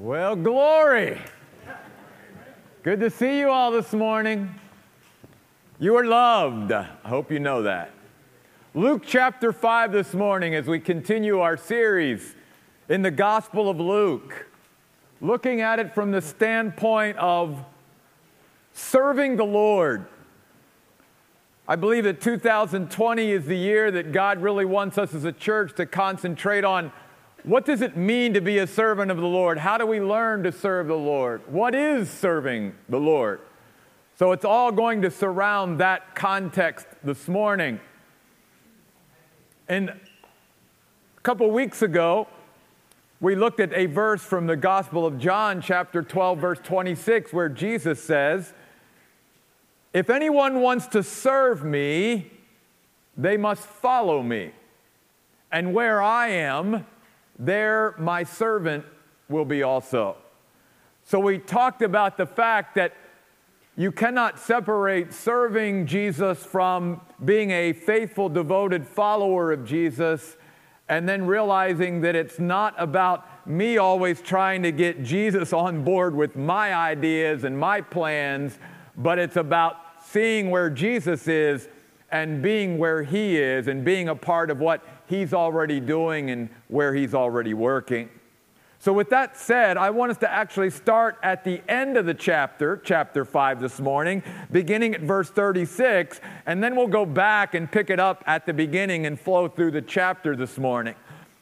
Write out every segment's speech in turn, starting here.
Well, glory. Good to see you all this morning. You are loved. I hope you know that. Luke chapter 5 this morning as we continue our series in the Gospel of Luke, looking at it from the standpoint of serving the Lord. I believe that 2020 is the year that God really wants us as a church to concentrate on what does it mean to be a servant of the Lord? How do we learn to serve the Lord? What is serving the Lord? So it's all going to surround that context this morning. And a couple weeks ago, we looked at a verse from the Gospel of John, chapter 12, verse 26, where Jesus says, If anyone wants to serve me, they must follow me. And where I am, there my servant will be also. So we talked about the fact that you cannot separate serving Jesus from being a faithful, devoted follower of Jesus and then realizing that it's not about me always trying to get Jesus on board with my ideas and my plans, but it's about seeing where Jesus is and being where He is and being a part of what He's already doing and where He's already working. So, with that said, I want us to actually start at the end of the chapter, chapter 5 this morning, beginning at verse 36, and then we'll go back and pick it up at the beginning and flow through the chapter this morning.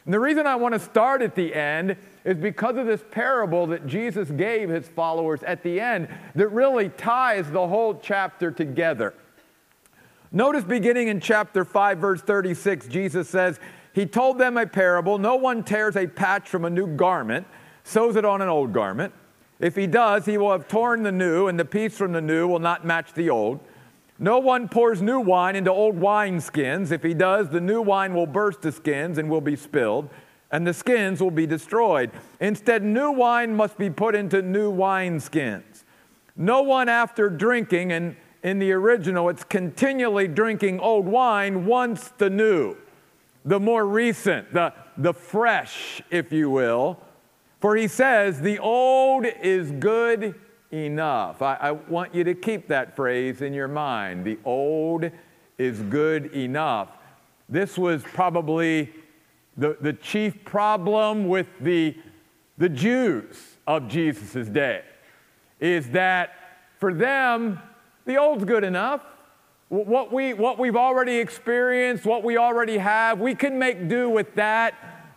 And the reason I want to start at the end is because of this parable that Jesus gave his followers at the end that really ties the whole chapter together. Notice beginning in chapter 5, verse 36, Jesus says, He told them a parable No one tears a patch from a new garment, sews it on an old garment. If he does, he will have torn the new, and the piece from the new will not match the old. No one pours new wine into old wineskins. If he does, the new wine will burst the skins and will be spilled, and the skins will be destroyed. Instead, new wine must be put into new wineskins. No one, after drinking and in the original, it's continually drinking old wine once the new, the more recent, the, the fresh, if you will. For he says, the old is good enough. I, I want you to keep that phrase in your mind. The old is good enough. This was probably the, the chief problem with the, the Jews of Jesus' day, is that for them, the old's good enough. What, we, what we've already experienced, what we already have, we can make do with that.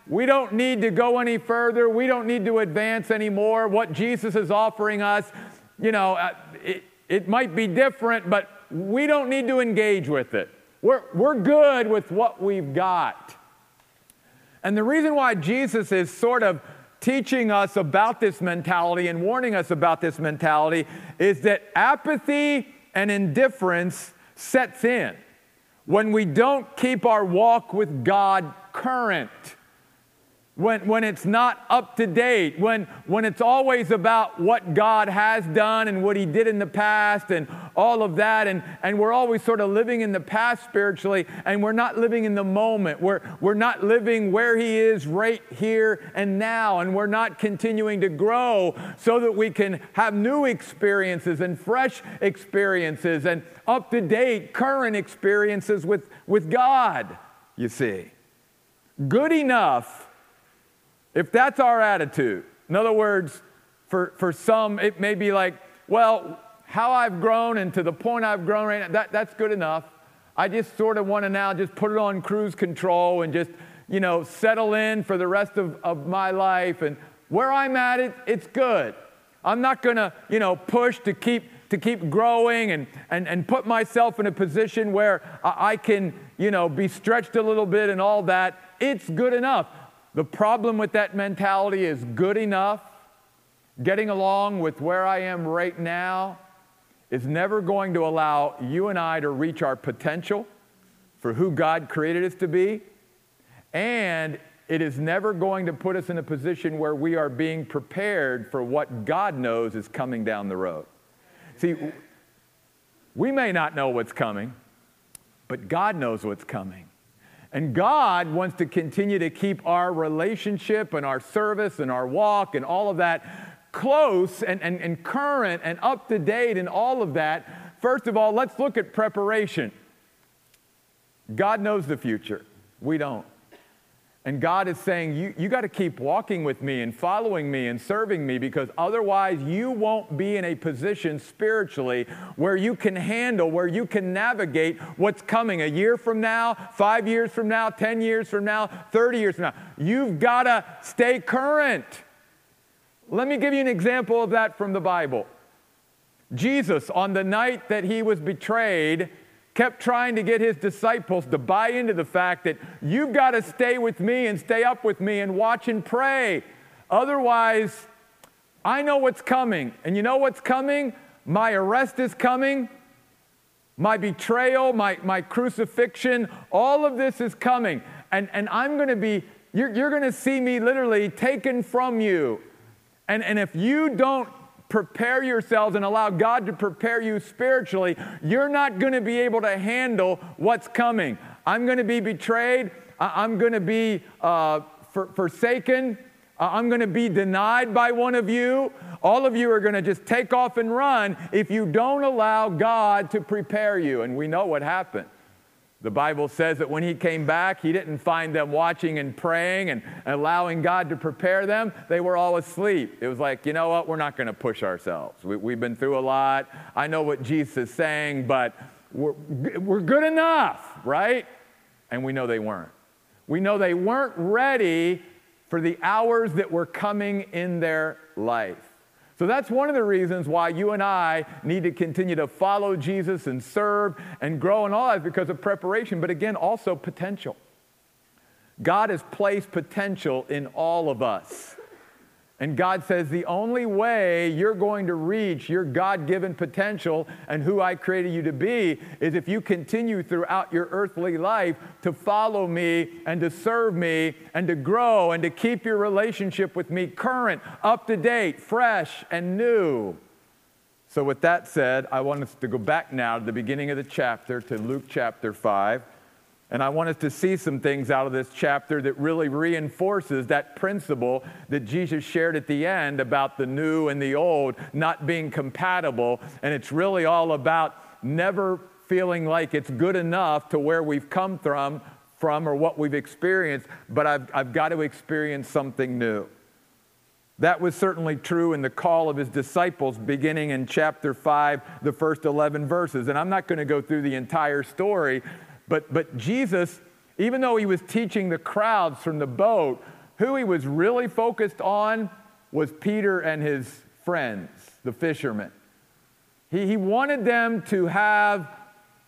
We don't need to go any further. We don't need to advance anymore. What Jesus is offering us, you know, uh, it, it might be different, but we don't need to engage with it. We're, we're good with what we've got. And the reason why Jesus is sort of teaching us about this mentality and warning us about this mentality is that apathy and indifference sets in when we don't keep our walk with God current when, when it's not up to date, when, when it's always about what God has done and what He did in the past and all of that, and, and we're always sort of living in the past spiritually, and we're not living in the moment. We're, we're not living where He is right here and now, and we're not continuing to grow so that we can have new experiences and fresh experiences and up to date current experiences with, with God, you see. Good enough if that's our attitude, in other words, for, for some, it may be like, well, how I've grown and to the point I've grown right now, that, that's good enough. I just sort of want to now just put it on cruise control and just, you know, settle in for the rest of, of my life. And where I'm at, it, it's good. I'm not going to, you know, push to keep, to keep growing and, and, and put myself in a position where I, I can, you know, be stretched a little bit and all that. It's good enough. The problem with that mentality is good enough, getting along with where I am right now, is never going to allow you and I to reach our potential for who God created us to be. And it is never going to put us in a position where we are being prepared for what God knows is coming down the road. See, we may not know what's coming, but God knows what's coming. And God wants to continue to keep our relationship and our service and our walk and all of that close and, and, and current and up to date and all of that. First of all, let's look at preparation. God knows the future. We don't. And God is saying, you, you got to keep walking with me and following me and serving me because otherwise you won't be in a position spiritually where you can handle, where you can navigate what's coming a year from now, five years from now, 10 years from now, 30 years from now. You've got to stay current. Let me give you an example of that from the Bible. Jesus, on the night that he was betrayed, kept trying to get his disciples to buy into the fact that you've got to stay with me and stay up with me and watch and pray. Otherwise, I know what's coming. And you know what's coming? My arrest is coming. My betrayal, my, my crucifixion, all of this is coming. And, and I'm going to be, you're, you're going to see me literally taken from you. And, and if you don't prepare yourselves and allow God to prepare you spiritually, you're not going to be able to handle what's coming. I'm going to be betrayed. I'm going to be uh, for, forsaken. I'm going to be denied by one of you. All of you are going to just take off and run if you don't allow God to prepare you. And we know what happened. The Bible says that when he came back, he didn't find them watching and praying and allowing God to prepare them. They were all asleep. It was like, you know what? We're not going to push ourselves. We, have been through a lot. I know what Jesus is saying, but we're, we're good enough, right? And we know they weren't. We know they weren't ready for the hours that were coming in their life. So that's one of the reasons why you and I need to continue to follow Jesus and serve and grow in all that because of preparation, but again, also potential. God has placed potential in all of us. And God says the only way you're going to reach your God given potential and who I created you to be is if you continue throughout your earthly life to follow me and to serve me and to grow and to keep your relationship with me current, up to date, fresh, and new. So, with that said, I want us to go back now to the beginning of the chapter, to Luke chapter 5. And I want us to see some things out of this chapter that really reinforces that principle that Jesus shared at the end about the new and the old not being compatible. And it's really all about never feeling like it's good enough to where we've come from, from or what we've experienced, but I've, I've got to experience something new. That was certainly true in the call of his disciples beginning in chapter 5, the first 11 verses. And I'm not going to go through the entire story, but, but Jesus, even though he was teaching the crowds from the boat, who he was really focused on was Peter and his friends, the fishermen. He, he wanted them to have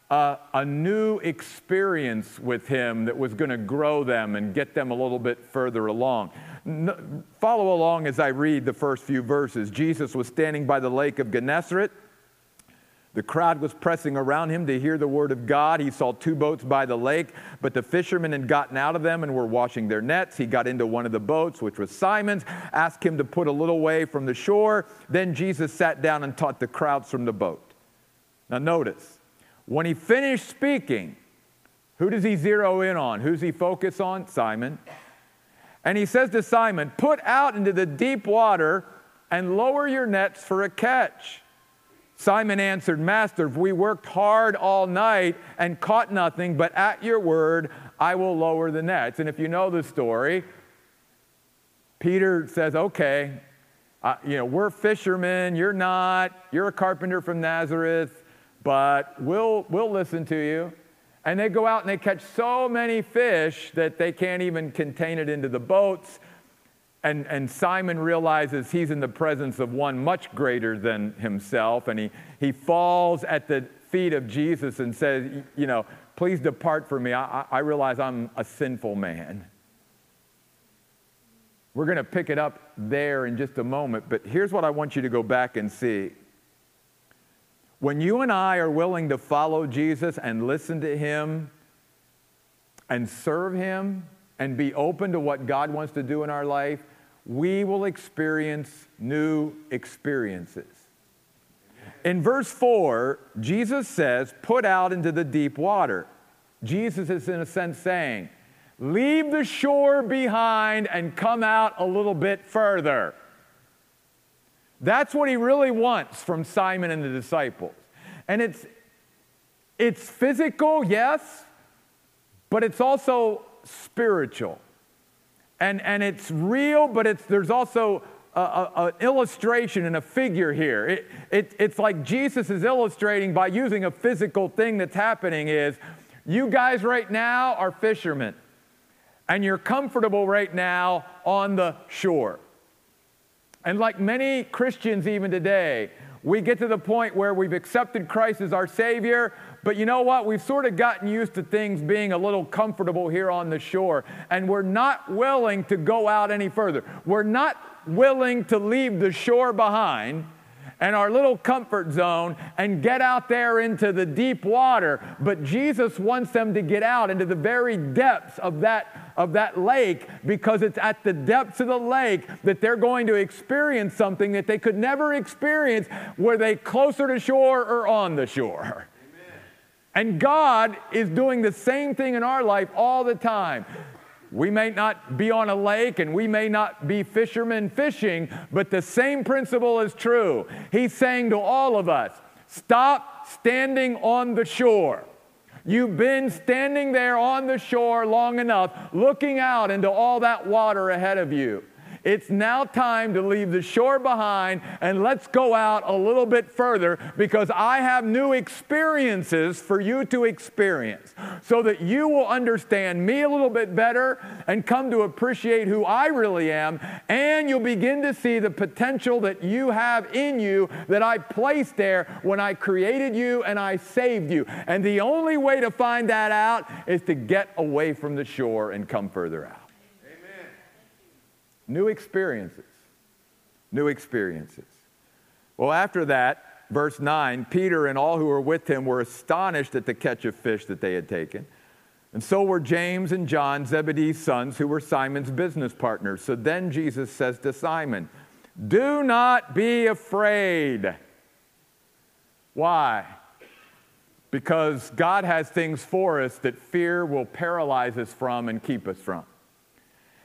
a, a new experience with him that was going to grow them and get them a little bit further along. No, follow along as I read the first few verses. Jesus was standing by the lake of Gennesaret the crowd was pressing around him to hear the word of God. He saw two boats by the lake, but the fishermen had gotten out of them and were washing their nets. He got into one of the boats, which was Simon's, asked him to put a little way from the shore. Then Jesus sat down and taught the crowds from the boat. Now, notice, when he finished speaking, who does he zero in on? Who's he focus on? Simon. And he says to Simon, Put out into the deep water and lower your nets for a catch. Simon answered, Master, we worked hard all night and caught nothing, but at your word, I will lower the nets. And if you know the story, Peter says, Okay, uh, you know, we're fishermen, you're not, you're a carpenter from Nazareth, but we'll, we'll listen to you. And they go out and they catch so many fish that they can't even contain it into the boats. And, and Simon realizes he's in the presence of one much greater than himself, and he, he falls at the feet of Jesus and says, You know, please depart from me. I, I realize I'm a sinful man. We're going to pick it up there in just a moment, but here's what I want you to go back and see. When you and I are willing to follow Jesus and listen to him and serve him and be open to what God wants to do in our life, we will experience new experiences. In verse 4, Jesus says, Put out into the deep water. Jesus is, in a sense, saying, Leave the shore behind and come out a little bit further. That's what he really wants from Simon and the disciples. And it's, it's physical, yes, but it's also spiritual. And, and it's real, but it's, there's also an illustration and a figure here. It, it, it's like Jesus is illustrating by using a physical thing that's happening is you guys right now are fishermen and you're comfortable right now on the shore. And like many Christians even today, we get to the point where we've accepted Christ as our Savior, but you know what? We've sort of gotten used to things being a little comfortable here on the shore, and we're not willing to go out any further. We're not willing to leave the shore behind and our little comfort zone and get out there into the deep water. But Jesus wants them to get out into the very depths of that, of that lake because it's at the depths of the lake that they're going to experience something that they could never experience were they closer to shore or on the shore. And God is doing the same thing in our life all the time. We may not be on a lake and we may not be fishermen fishing, but the same principle is true. He's saying to all of us stop standing on the shore. You've been standing there on the shore long enough, looking out into all that water ahead of you. It's now time to leave the shore behind and let's go out a little bit further because I have new experiences for you to experience so that you will understand me a little bit better and come to appreciate who I really am. And you'll begin to see the potential that you have in you that I placed there when I created you and I saved you. And the only way to find that out is to get away from the shore and come further out. New experiences. New experiences. Well, after that, verse 9, Peter and all who were with him were astonished at the catch of fish that they had taken. And so were James and John, Zebedee's sons, who were Simon's business partners. So then Jesus says to Simon, Do not be afraid. Why? Because God has things for us that fear will paralyze us from and keep us from.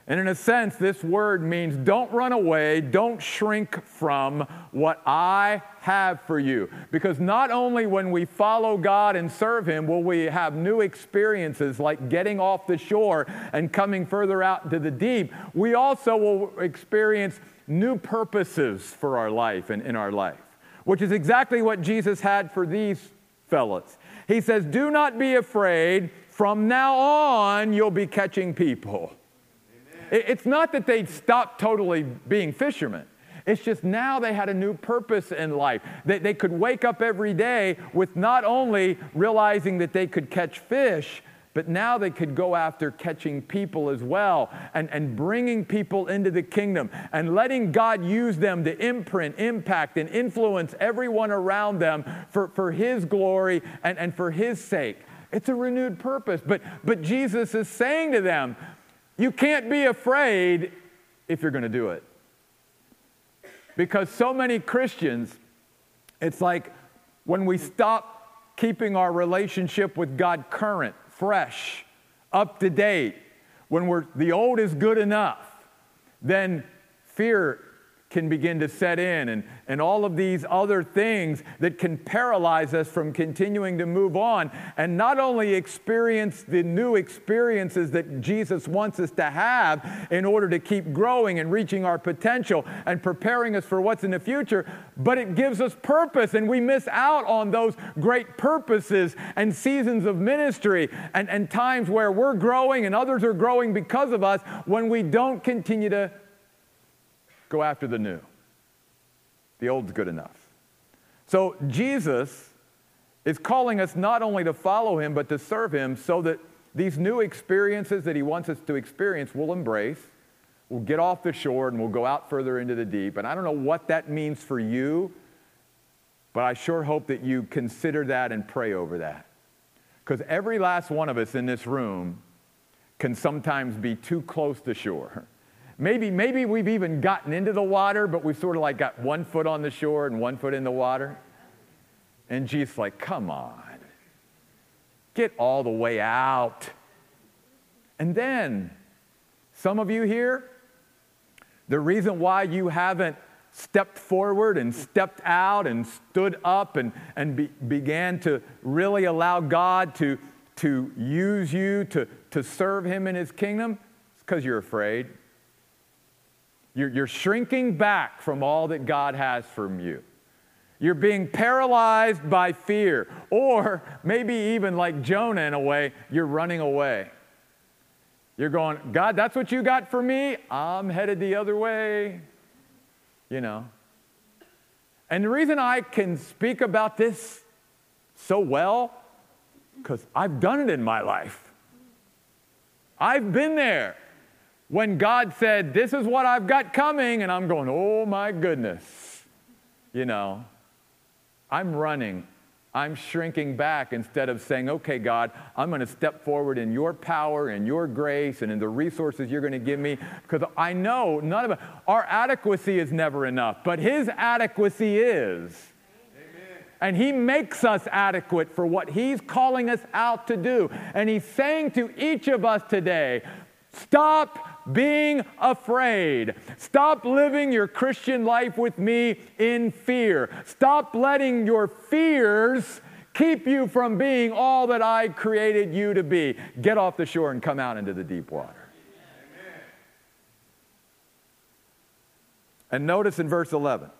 And in a sense, this word means don't run away, don't shrink from what I have for you. Because not only when we follow God and serve Him will we have new experiences like getting off the shore and coming further out into the deep, we also will experience new purposes for our life and in our life, which is exactly what Jesus had for these fellows. He says, Do not be afraid. From now on, you'll be catching people. It's not that they'd stopped totally being fishermen. It's just now they had a new purpose in life. They, they could wake up every day with not only realizing that they could catch fish, but now they could go after catching people as well and, and bringing people into the kingdom and letting God use them to imprint, impact, and influence everyone around them for, for His glory and, and for His sake. It's a renewed purpose. But, but Jesus is saying to them, you can't be afraid if you're going to do it. Because so many Christians, it's like when we stop keeping our relationship with God current, fresh, up to date, when we're, the old is good enough, then fear can begin to set in and, and all of these other things that can paralyze us from continuing to move on. And not only experience the new experiences that Jesus wants us to have in order to keep growing and reaching our potential and preparing us for what's in the future, but it gives us purpose and we miss out on those great purposes and seasons of ministry and, and times where we're growing and others are growing because of us when we don't continue to Go after the new. The old's good enough. So Jesus is calling us not only to follow him, but to serve him so that these new experiences that he wants us to experience we'll embrace. We'll get off the shore and we'll go out further into the deep. And I don't know what that means for you, but I sure hope that you consider that and pray over that. Because every last one of us in this room can sometimes be too close to shore. Maybe, maybe we've even gotten into the water, but we've sort of like got one foot on the shore and one foot in the water. And Jesus like, come on. Get all the way out. And then, some of you here, the reason why you haven't stepped forward and stepped out and stood up and, and be, began to really allow God to, to use you to, to serve Him in His kingdom, it's because you're afraid. You're, you're shrinking back from all that God has from you. You're being paralyzed by fear, or maybe even like Jonah in a way, you're running away. You're going, God, that's what you got for me? I'm headed the other way. You know. And the reason I can speak about this so well, because I've done it in my life. I've been there when God said, This is what I've got coming, and I'm going, Oh my goodness. You know, I'm running. I'm shrinking back instead of saying, okay, God, I'm going to step forward in your power and your grace and in the resources you're going to give me. Because I know none of it, our adequacy is never enough, but His adequacy is. And He makes us adequate for what He's calling us out to do. And He's saying to each of us today, stop being afraid. Stop living your Christian life with me in fear. Stop letting your fears keep you from being all that I created you to be. Get off the shore and come out into the deep water. And notice in verse 11,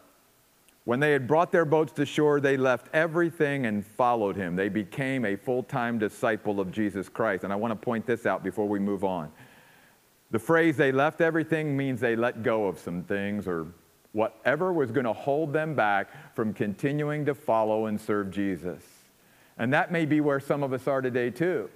when they had brought their boats to shore, they left everything and followed him. They became a full time disciple of Jesus Christ. And I want to point this out before we move on. The phrase they left everything means they let go of some things or whatever was going to hold them back from continuing to follow and serve Jesus. And that may be where some of us are today, too.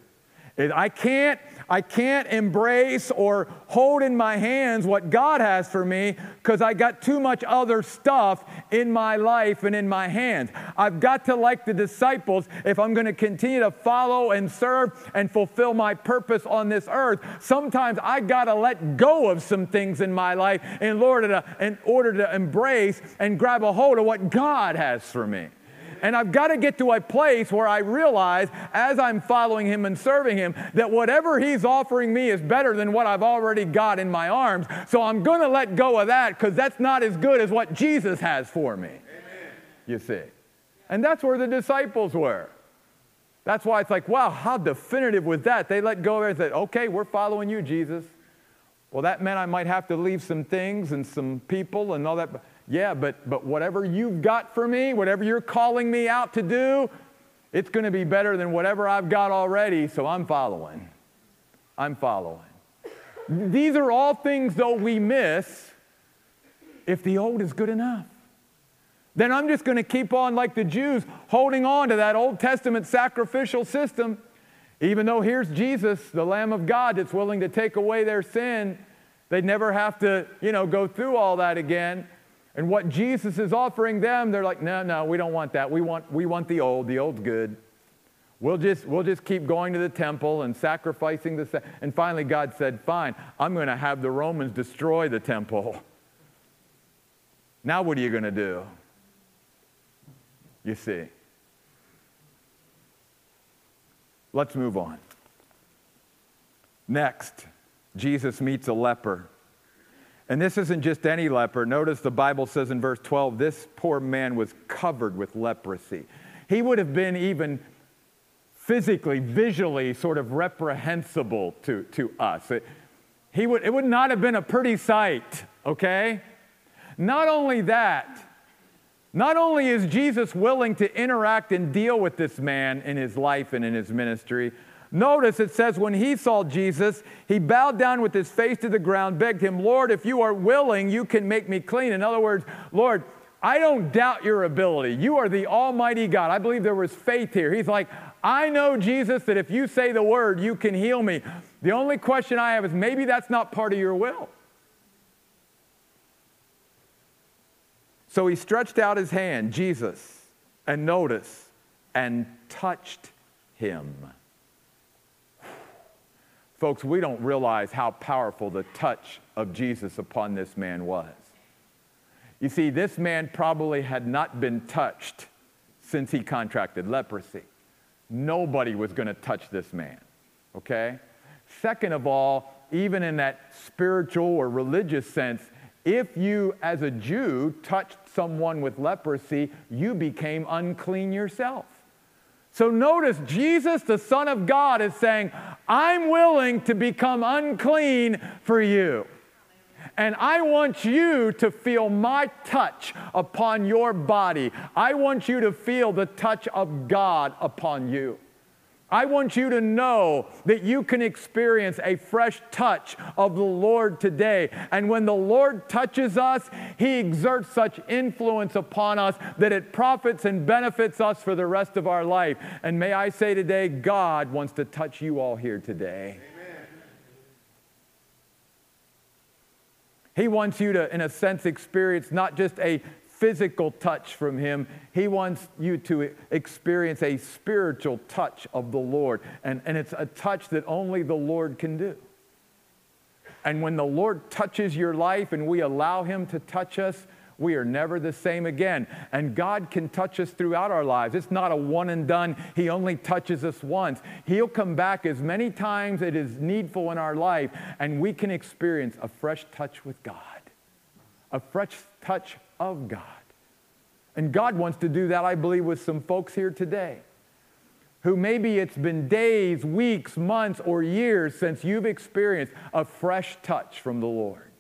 I can't, I can't embrace or hold in my hands what God has for me because I got too much other stuff in my life and in my hands. I've got to, like the disciples, if I'm going to continue to follow and serve and fulfill my purpose on this earth, sometimes I got to let go of some things in my life in order, to, in order to embrace and grab a hold of what God has for me. And I've got to get to a place where I realize, as I'm following Him and serving Him, that whatever He's offering me is better than what I've already got in my arms. So I'm going to let go of that because that's not as good as what Jesus has for me. Amen. You see. And that's where the disciples were. That's why it's like, wow, how definitive was that? They let go of it and said, okay, we're following you, Jesus. Well, that meant I might have to leave some things and some people and all that. Yeah, but, but whatever you've got for me, whatever you're calling me out to do, it's going to be better than whatever I've got already, so I'm following. I'm following. These are all things, though, we miss if the old is good enough. Then I'm just going to keep on, like the Jews, holding on to that Old Testament sacrificial system, even though here's Jesus, the Lamb of God, that's willing to take away their sin. They'd never have to, you know, go through all that again. And what Jesus is offering them, they're like, no, no, we don't want that. We want, we want the old. The old's good. We'll just, we'll just keep going to the temple and sacrificing the. And finally, God said, fine, I'm going to have the Romans destroy the temple. Now, what are you going to do? You see. Let's move on. Next, Jesus meets a leper. And this isn't just any leper. Notice the Bible says in verse 12 this poor man was covered with leprosy. He would have been even physically, visually sort of reprehensible to, to us. It, he would, it would not have been a pretty sight, okay? Not only that, not only is Jesus willing to interact and deal with this man in his life and in his ministry, Notice it says, when he saw Jesus, he bowed down with his face to the ground, begged him, Lord, if you are willing, you can make me clean. In other words, Lord, I don't doubt your ability. You are the Almighty God. I believe there was faith here. He's like, I know, Jesus, that if you say the word, you can heal me. The only question I have is maybe that's not part of your will. So he stretched out his hand, Jesus, and notice, and touched him. Folks, we don't realize how powerful the touch of Jesus upon this man was. You see, this man probably had not been touched since he contracted leprosy. nobody was going to touch this man. Okay? Second of all, even in that spiritual or religious sense, if you, as a Jew, touched someone with leprosy, you became unclean yourself. So notice, Jesus, the Son of God, is saying, I'm willing to become unclean for you. And I want you to feel my touch upon your body. I want you to feel the touch of God upon you. I want you to know that you can experience a fresh touch of the Lord today. And when the Lord touches us, He exerts such influence upon us that it profits and benefits us for the rest of our life. And may I say today, God wants to touch you all here today. Amen. He wants you to, in a sense, experience not just a physical touch from Him. He wants you to experience a spiritual touch of the Lord. And, and it's a touch that only the Lord can do. And when the Lord touches your life and we allow Him to touch us, we are never the same again. And God can touch us throughout our lives. It's not a one and done. He only touches us once. He'll come back as many times as it is needful in our life, and we can experience a fresh touch with God, a fresh touch of God. And God wants to do that, I believe, with some folks here today who maybe it's been days, weeks, months, or years since you've experienced a fresh touch from the Lord.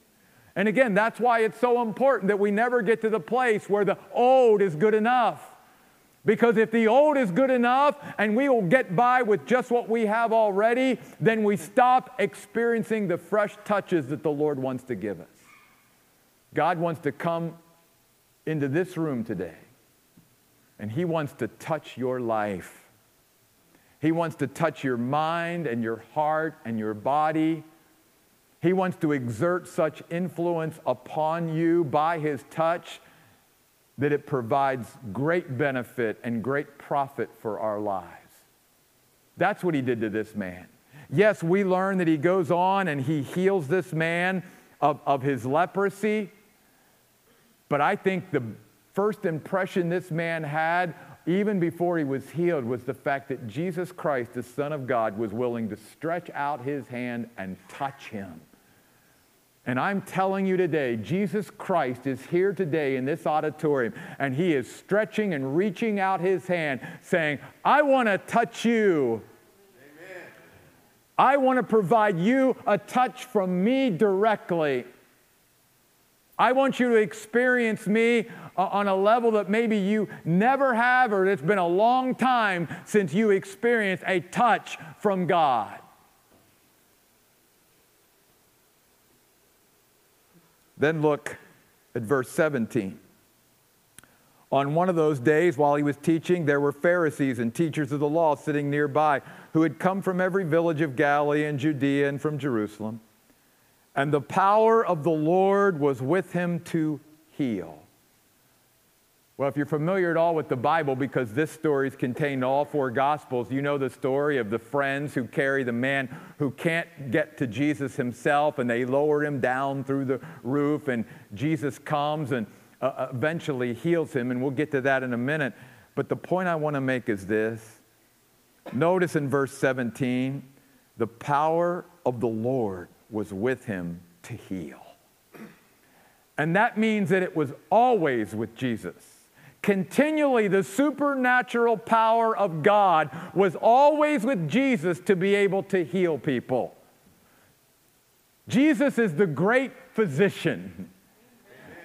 And again, that's why it's so important that we never get to the place where the old is good enough. Because if the old is good enough and we will get by with just what we have already, then we stop experiencing the fresh touches that the Lord wants to give us. God wants to come into this room today, and He wants to touch your life. He wants to touch your mind and your heart and your body. He wants to exert such influence upon you by His touch that it provides great benefit and great profit for our lives. That's what He did to this man. Yes, we learn that He goes on and He heals this man of, of his leprosy. But I think the first impression this man had, even before he was healed, was the fact that Jesus Christ, the Son of God, was willing to stretch out his hand and touch him. And I'm telling you today, Jesus Christ is here today in this auditorium, and he is stretching and reaching out his hand, saying, I want to touch you. Amen. I want to provide you a touch from me directly. I want you to experience me uh, on a level that maybe you never have, or it's been a long time since you experienced a touch from God. Then look at verse 17. On one of those days, while he was teaching, there were Pharisees and teachers of the law sitting nearby who had come from every village of Galilee and Judea and from Jerusalem and the power of the Lord was with him to heal. Well, if you're familiar at all with the Bible, because this story is contained in all four Gospels, you know the story of the friends who carry the man who can't get to Jesus himself, and they lower him down through the roof, and Jesus comes and uh, eventually heals him, and we'll get to that in a minute. But the point I want to make is this notice in verse 17 the power of the Lord was with him to heal. And that means that it was always with Jesus. Continually, the supernatural power of God was always with Jesus to be able to heal people. Jesus is the great physician.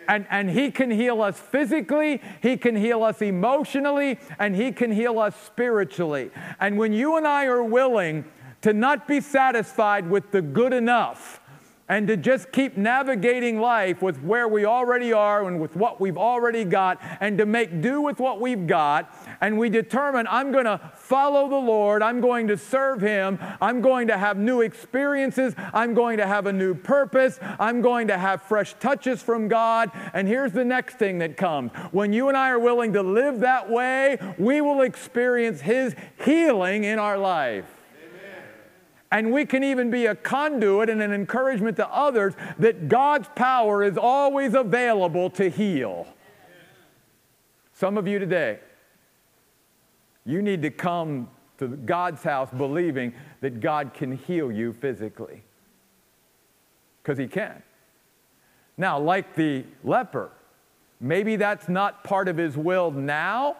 And, and he can heal us physically, he can heal us emotionally, and he can heal us spiritually. And when you and I are willing to not be satisfied with the good enough and to just keep navigating life with where we already are and with what we've already got and to make do with what we've got. And we determine, I'm going to follow the Lord, I'm going to serve Him, I'm going to have new experiences, I'm going to have a new purpose, I'm going to have fresh touches from God. And here's the next thing that comes when you and I are willing to live that way, we will experience His healing in our life. And we can even be a conduit and an encouragement to others that God's power is always available to heal. Some of you today, you need to come to God's house believing that God can heal you physically. Because He can. Now, like the leper, maybe that's not part of His will now.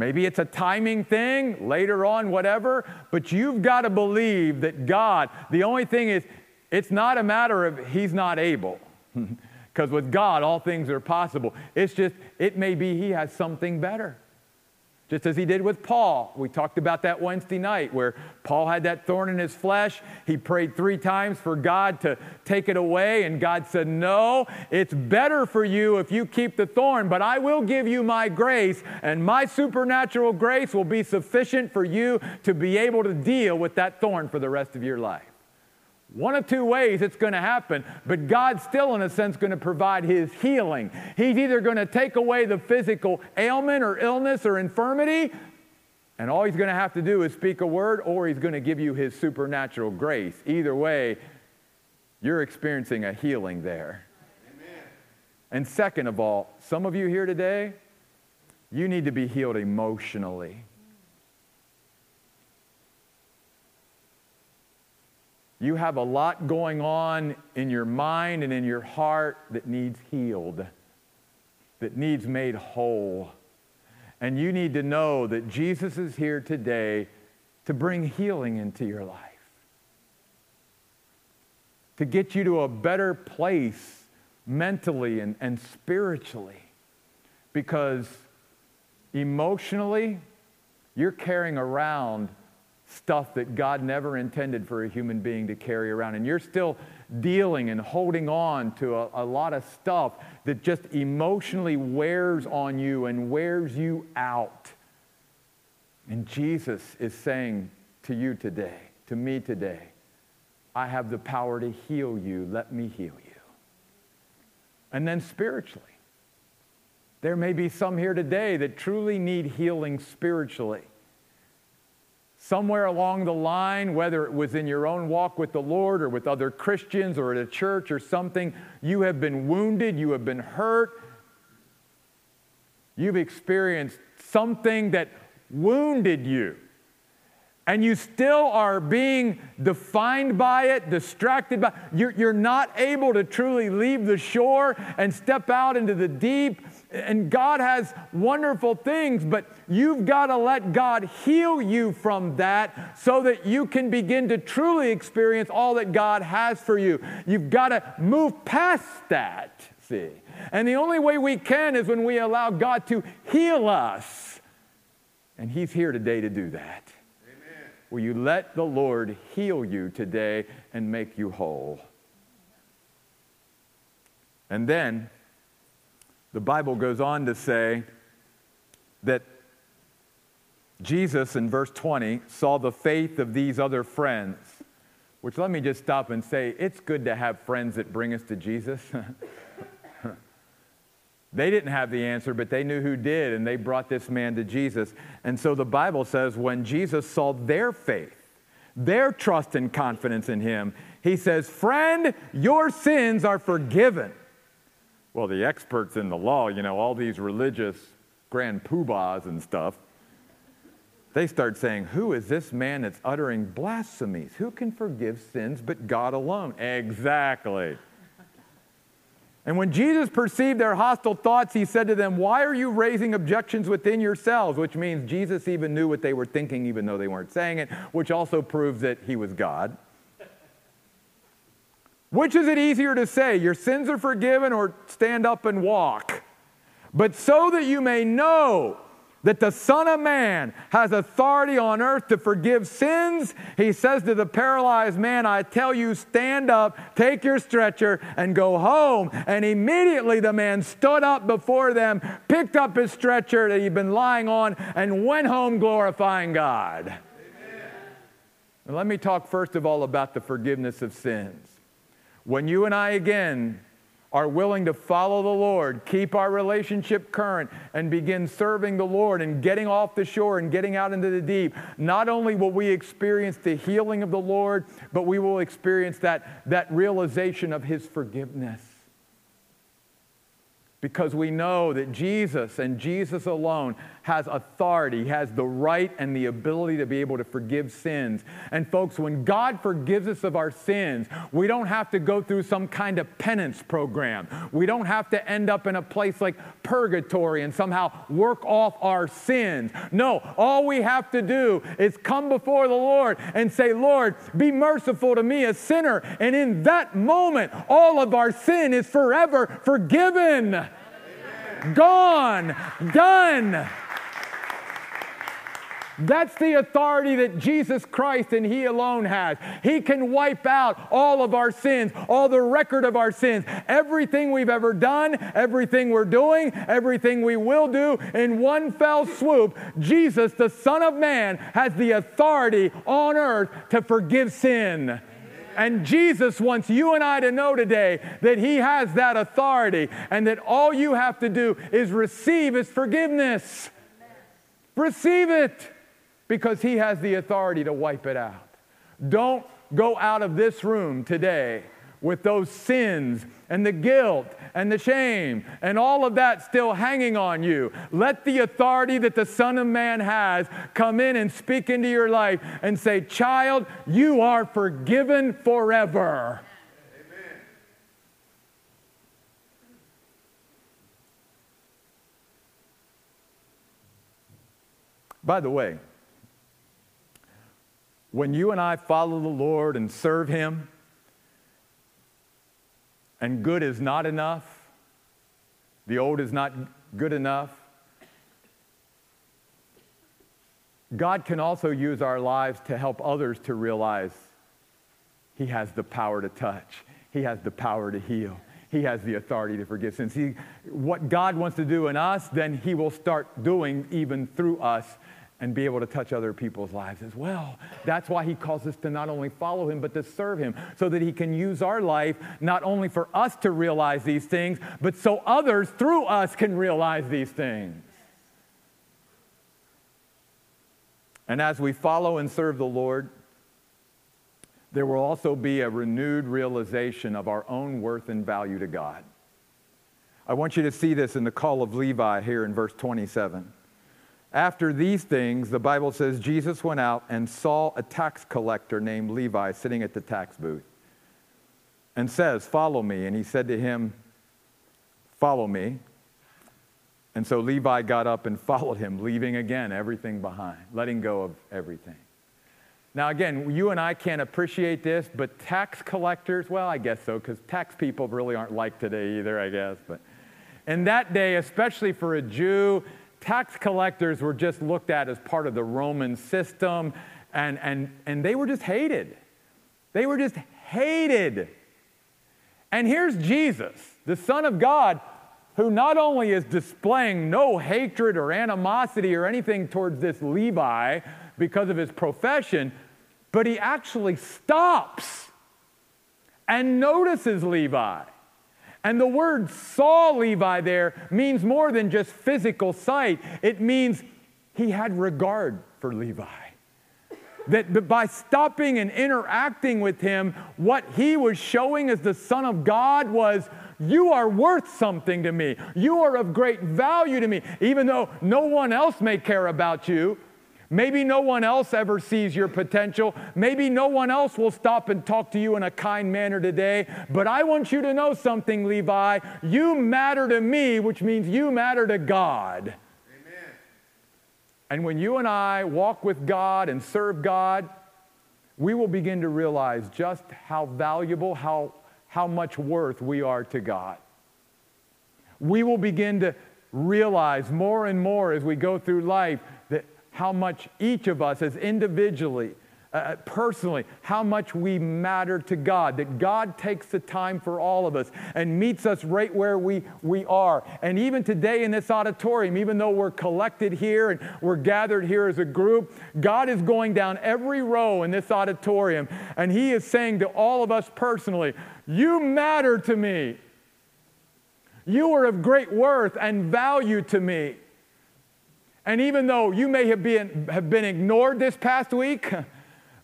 Maybe it's a timing thing later on, whatever, but you've got to believe that God, the only thing is, it's not a matter of He's not able. Because with God, all things are possible. It's just, it may be He has something better just as he did with Paul. We talked about that Wednesday night where Paul had that thorn in his flesh. He prayed three times for God to take it away, and God said, No, it's better for you if you keep the thorn, but I will give you my grace, and my supernatural grace will be sufficient for you to be able to deal with that thorn for the rest of your life. One of two ways it's going to happen, but God's still, in a sense, going to provide His healing. He's either going to take away the physical ailment or illness or infirmity, and all He's going to have to do is speak a word, or He's going to give you His supernatural grace. Either way, you're experiencing a healing there. Amen. And second of all, some of you here today, you need to be healed emotionally. You have a lot going on in your mind and in your heart that needs healed, that needs made whole. And you need to know that Jesus is here today to bring healing into your life, to get you to a better place mentally and, and spiritually. Because emotionally, you're carrying around stuff that God never intended for a human being to carry around. And you're still dealing and holding on to a, a, lot of stuff that just emotionally wears on you and wears you out. And Jesus is saying to you today, to me today, I have the power to heal you. Let me heal you. And then spiritually, there may be some here today that truly need healing spiritually. Somewhere along the line, whether it was in your own walk with the Lord or with other Christians or at a church or something, you have been wounded, you have been hurt, you've experienced something that wounded you. And you still are being defined by it, distracted by you're, you're not able to truly leave the shore and step out into the deep and God has wonderful things, but you've got to let God heal you from that so that you can begin to truly experience all that God has for you. You've got to move past that, see. And the only way we can is when we allow God to heal us. And He's here today to do that. Amen. Will you let the Lord heal you today and make you whole? And then, the Bible goes on to say that Jesus, in verse 20, saw the faith of these other friends. Which let me just stop and say, it's good to have friends that bring us to Jesus. they didn't have the answer, but they knew who did, and they brought this man to Jesus. And so the Bible says when Jesus saw their faith, their trust and confidence in him, he says, Friend, your sins are forgiven well, the experts in the law, you know, all these religious grand poobahs and stuff, they start saying, Who is this man that's uttering blasphemies? Who can forgive sins but God alone? Exactly. And when Jesus perceived their hostile thoughts, he said to them, Why are you raising objections within yourselves? Which means Jesus even knew what they were thinking, even though they weren't saying it, which also proves that he was God. Which is it easier to say, your sins are forgiven, or stand up and walk? But so that you may know that the Son of Man has authority on earth to forgive sins, he says to the paralyzed man, I tell you, stand up, take your stretcher, and go home. And immediately the man stood up before them, picked up his stretcher that he'd been lying on, and went home glorifying God. let me talk first of all about the forgiveness of sins. When you and I again are willing to follow the Lord, keep our relationship current, and begin serving the Lord and getting off the shore and getting out into the deep, not only will we experience the healing of the Lord, but we will experience that, that realization of His forgiveness. because we know that Jesus and Jesus alone has authority, has the right and the ability to be able to forgive sins. And folks, when God forgives us of our sins, we don't have to go through some kind of penance program. We don't have to end up in a place like purgatory and somehow work off our sins. No, all we have to do is come before the Lord and say, Lord, be merciful to me, a sinner. And in that moment, all of our sin is forever forgiven. Gone, done. That's the authority that Jesus Christ and He alone has. He can wipe out all of our sins, all the record of our sins, everything we've ever done, everything we're doing, everything we will do in one fell swoop. Jesus, the Son of Man, has the authority on earth to forgive sin. And Jesus wants you and I to know today that He has that authority and that all you have to do is receive His forgiveness. Receive it because He has the authority to wipe it out. Don't go out of this room today with those sins and the guilt and the shame and all of that still hanging on you. Let the authority that the Son of Man has come in and speak into your life and say, Child, you are forgiven forever. Amen. By the way, when you and I follow the Lord and serve Him, and good is not enough, the old is not good enough, God can also use our lives to help others to realize He has the power to touch, He has the power to heal. He has the authority to forgive sins. See, what God wants to do in us, then He will start doing even through us and be able to touch other people's lives as well. That's why he calls us to not only follow him, but to serve him, so that he can use our life not only for us to realize these things, but so others through us can realize these things. And as we follow and serve the Lord, there will also be a renewed realization of our own worth and value to God. I want you to see this in the call of Levi here in verse 27. After these things, the Bible says Jesus went out and saw a tax collector named Levi sitting at the tax booth and says, Follow me. And he said to him, Follow me. And so Levi got up and followed him, leaving again everything behind, letting go of everything. Now, again, you and I can't appreciate this, but tax collectors, well, I guess so, because tax people really aren't like today either, I guess. But in that day, especially for a Jew, tax collectors were just looked at as part of the Roman system, and, and, and they were just hated. They were just hated. And here's Jesus, the Son of God, who not only is displaying no hatred or animosity or anything towards this Levi because of his profession, but he actually stops and notices Levi. And the word saw Levi there means more than just physical sight, it means he had regard for Levi. That by stopping and interacting with him, what he was showing as the Son of God was, You are worth something to me. You are of great value to me. Even though no one else may care about you, Maybe no one else ever sees your potential. Maybe no one else will stop and talk to you in a kind manner today. But I want you to know something, Levi. You matter to me, which means you matter to God. Amen. And when you and I walk with God and serve God, we will begin to realize just how valuable, how, how much worth we are to God. We will begin to realize more and more as we go through life how much each of us, as individually, uh, uh, personally, how much we matter to God, that God takes the time for all of us and meets us right where we, we are. And even today in this auditorium, even though we're collected here and we're gathered here as a group, God is going down every row in this auditorium and He is saying to all of us personally, You matter to me. You are of great worth and value to me. And even though you may have been, have been ignored this past week,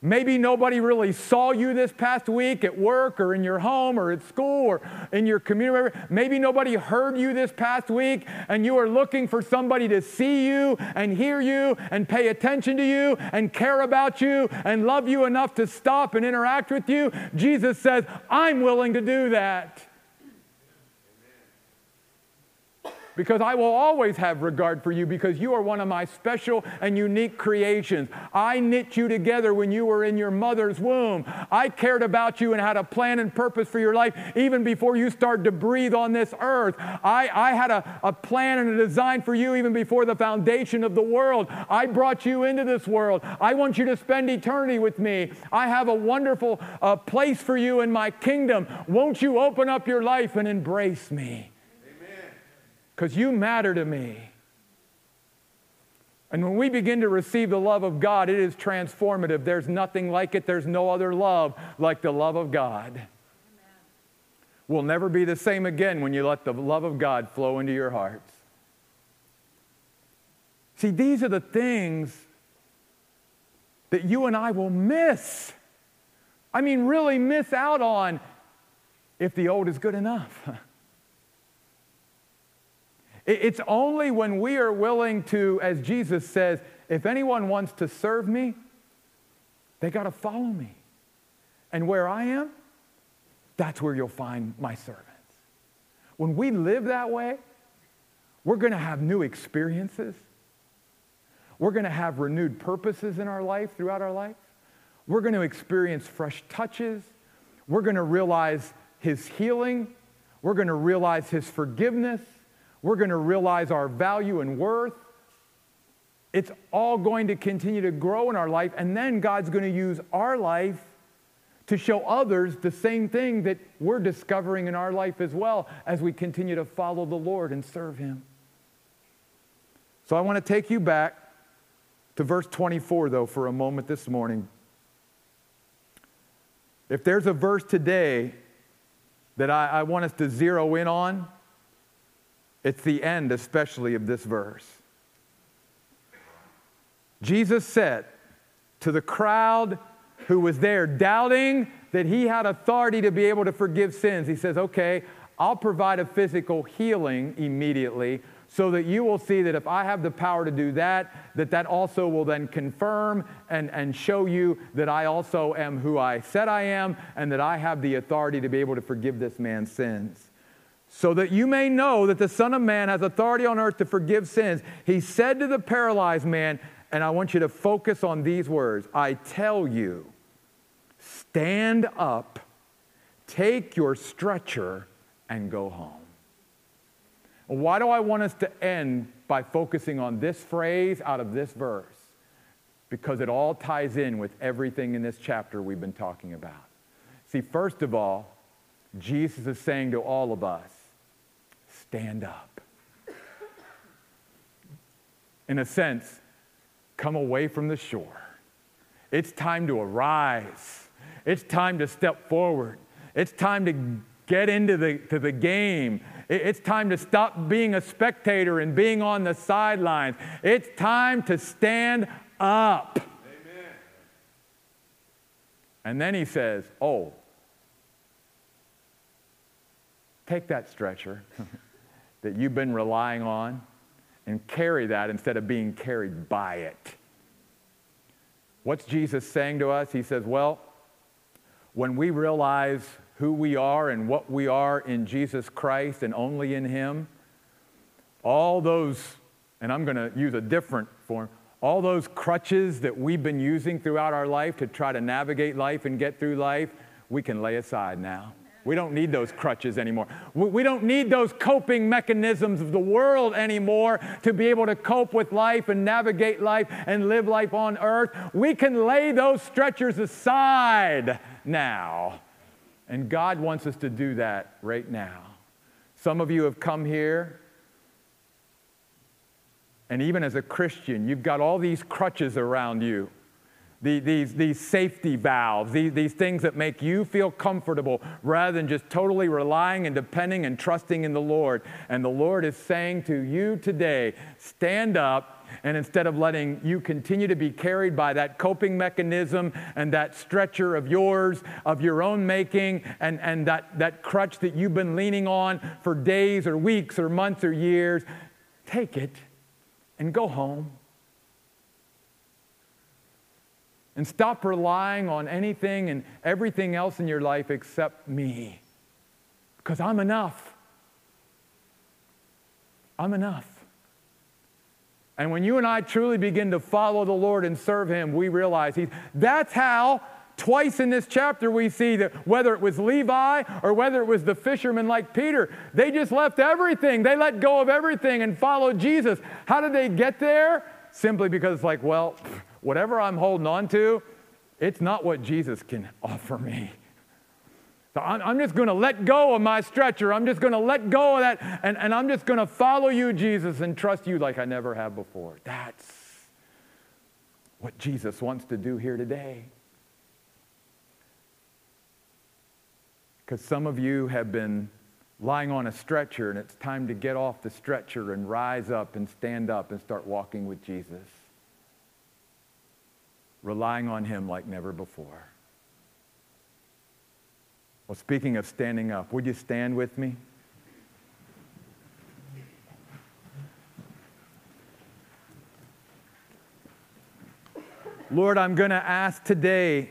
Maybe nobody really saw you this past week at work or in your home or at school or in your community. Maybe nobody heard you this past week and you are looking for somebody to see you and hear you and pay attention to you and care about you and love you enough to stop and interact with you. Jesus says, I'm willing to do that. Because I will always have regard for you because you are one of my special and unique creations. I knit you together when you were in your mother's womb. I cared about you and had a plan and purpose for your life even before you started to breathe on this earth. I, I had a, a plan and a design for you even before the foundation of the world. I brought you into this world. I want you to spend eternity with me. I have a wonderful uh, place for you in my kingdom. Won't you open up your life and embrace me? Because you matter to me. And when we begin to receive the love of God, it is transformative. There's nothing like it. There's no other love like the love of God. Amen. We'll never be the same again when you let the love of God flow into your hearts. See, these are the things that you and I will miss. I mean, really miss out on if the old is good enough. It's only when we are willing to, as Jesus says, if anyone wants to serve me, they got to follow me. And where I am, that's where you'll find my servants. When we live that way, we're going to have new experiences. We're going to have renewed purposes in our life throughout our life. We're going to experience fresh touches. We're going to realize His healing. We're going to realize His forgiveness. We're going to realize our value and worth. It's all going to continue to grow in our life, and then God's going to use our life to show others the same thing that we're discovering in our life as well as we continue to follow the Lord and serve Him. So I want to take you back to verse 24, though, for a moment this morning. If there's a verse today that I, I want us to zero in on, it's the end, especially, of this verse. Jesus said to the crowd who was there, doubting that he had authority to be able to forgive sins, He says, Okay, I'll provide a physical healing immediately so that you will see that if I have the power to do that, that that also will then confirm and, and show you that I also am who I said I am and that I have the authority to be able to forgive this man's sins so that you may know that the Son of Man has authority on earth to forgive sins. He said to the paralyzed man, and I want you to focus on these words I tell you, stand up, take your stretcher, and go home. Why do I want us to end by focusing on this phrase out of this verse? Because it all ties in with everything in this chapter we've been talking about. See, first of all, Jesus is saying to all of us, stand up. In a sense, come away from the shore. It's time to arise. It's time to step forward. It's time to get into the, to the game. It's time to stop being a spectator and being on the sidelines. It's time to stand up. Amen. And then he says, Oh, take that stretcher. that you've been relying on and carry that instead of being carried by it. What's Jesus saying to us? He says, Well, when we realize who we are and what we are in Jesus Christ and only in Him, all those, and I'm going to use a different form, all those crutches that we've been using throughout our life to try to navigate life and get through life, we can lay aside now. We don't need those crutches anymore. We don't need those coping mechanisms of the world anymore to be able to cope with life and navigate life and live life on earth. We can lay those stretchers aside now. And God wants us to do that right now. Some of you have come here, and even as a Christian, you've got all these crutches around you the, these, these safety valves, these, these things that make you feel comfortable rather than just totally relying and depending and trusting in the Lord. And the Lord is saying to you today stand up. And instead of letting you continue to be carried by that coping mechanism and that stretcher of yours, of your own making, and, and that, that crutch that you've been leaning on for days or weeks or months or years, take it and go home and stop relying on anything and everything else in your life except me. Because I'm enough. I'm enough. And when you and I truly begin to follow the Lord and serve Him, we realize He's. That's how, twice in this chapter, we see that whether it was Levi or whether it was the fishermen like Peter, they just left everything. They let go of everything and followed Jesus. How did they get there? Simply because it's like, well, whatever I'm holding on to, it's not what Jesus can offer me. So I'm, I'm just going to let go of my stretcher. I'm just going to let go of that. And, and I'm just going to follow you, Jesus, and trust you like I never have before. That's what Jesus wants to do here today. Because some of you have been lying on a stretcher, and it's time to get off the stretcher and rise up and stand up and start walking with Jesus relying on Him like never before. Well, speaking of standing up, would you stand with me? Lord, I'm going to ask today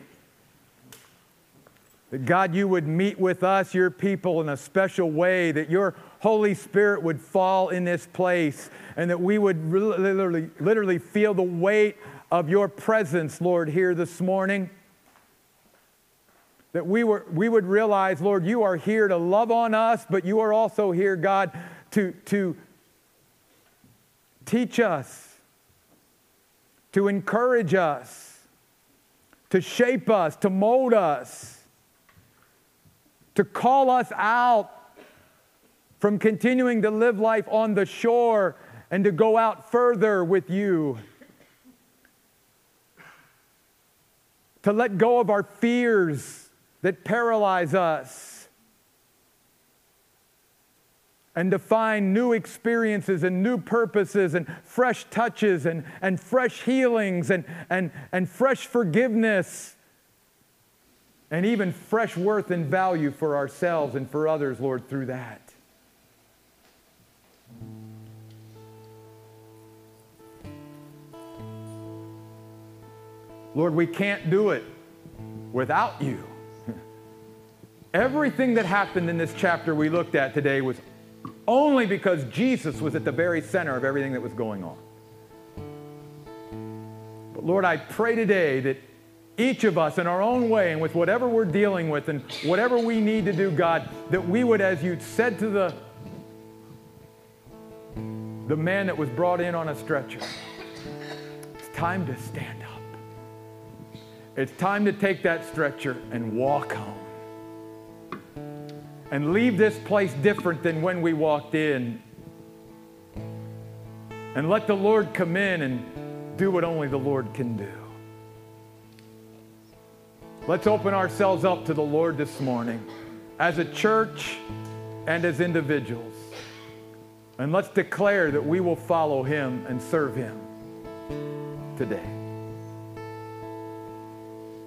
that God, you would meet with us, your people, in a special way, that your Holy Spirit would fall in this place, and that we would literally, literally feel the weight of your presence, Lord, here this morning. That we, were, we would realize, Lord, you are here to love on us, but you are also here, God, to, to teach us, to encourage us, to shape us, to mold us, to call us out from continuing to live life on the shore and to go out further with you. To let go of our fears that paralyze us, and to find new experiences and new purposes and fresh touches and, and fresh healings and, and, and fresh forgiveness and even fresh worth and value for ourselves and for others, Lord, through that. Lord, we can't do it without you. Everything that happened in this chapter we looked at today was only because Jesus was at the very center of everything that was going on. But Lord, I pray today that each of us in our own way and with whatever we're dealing with and whatever we need to do, God, that we would, as you said to the, the man that was brought in on a stretcher, it's time to stand. It's time to take that stretcher and walk home. And leave this place different than when we walked in. And let the Lord come in and do what only the Lord can do. Let's open ourselves up to the Lord this morning as a church and as individuals. And let's declare that we will follow him and serve him today.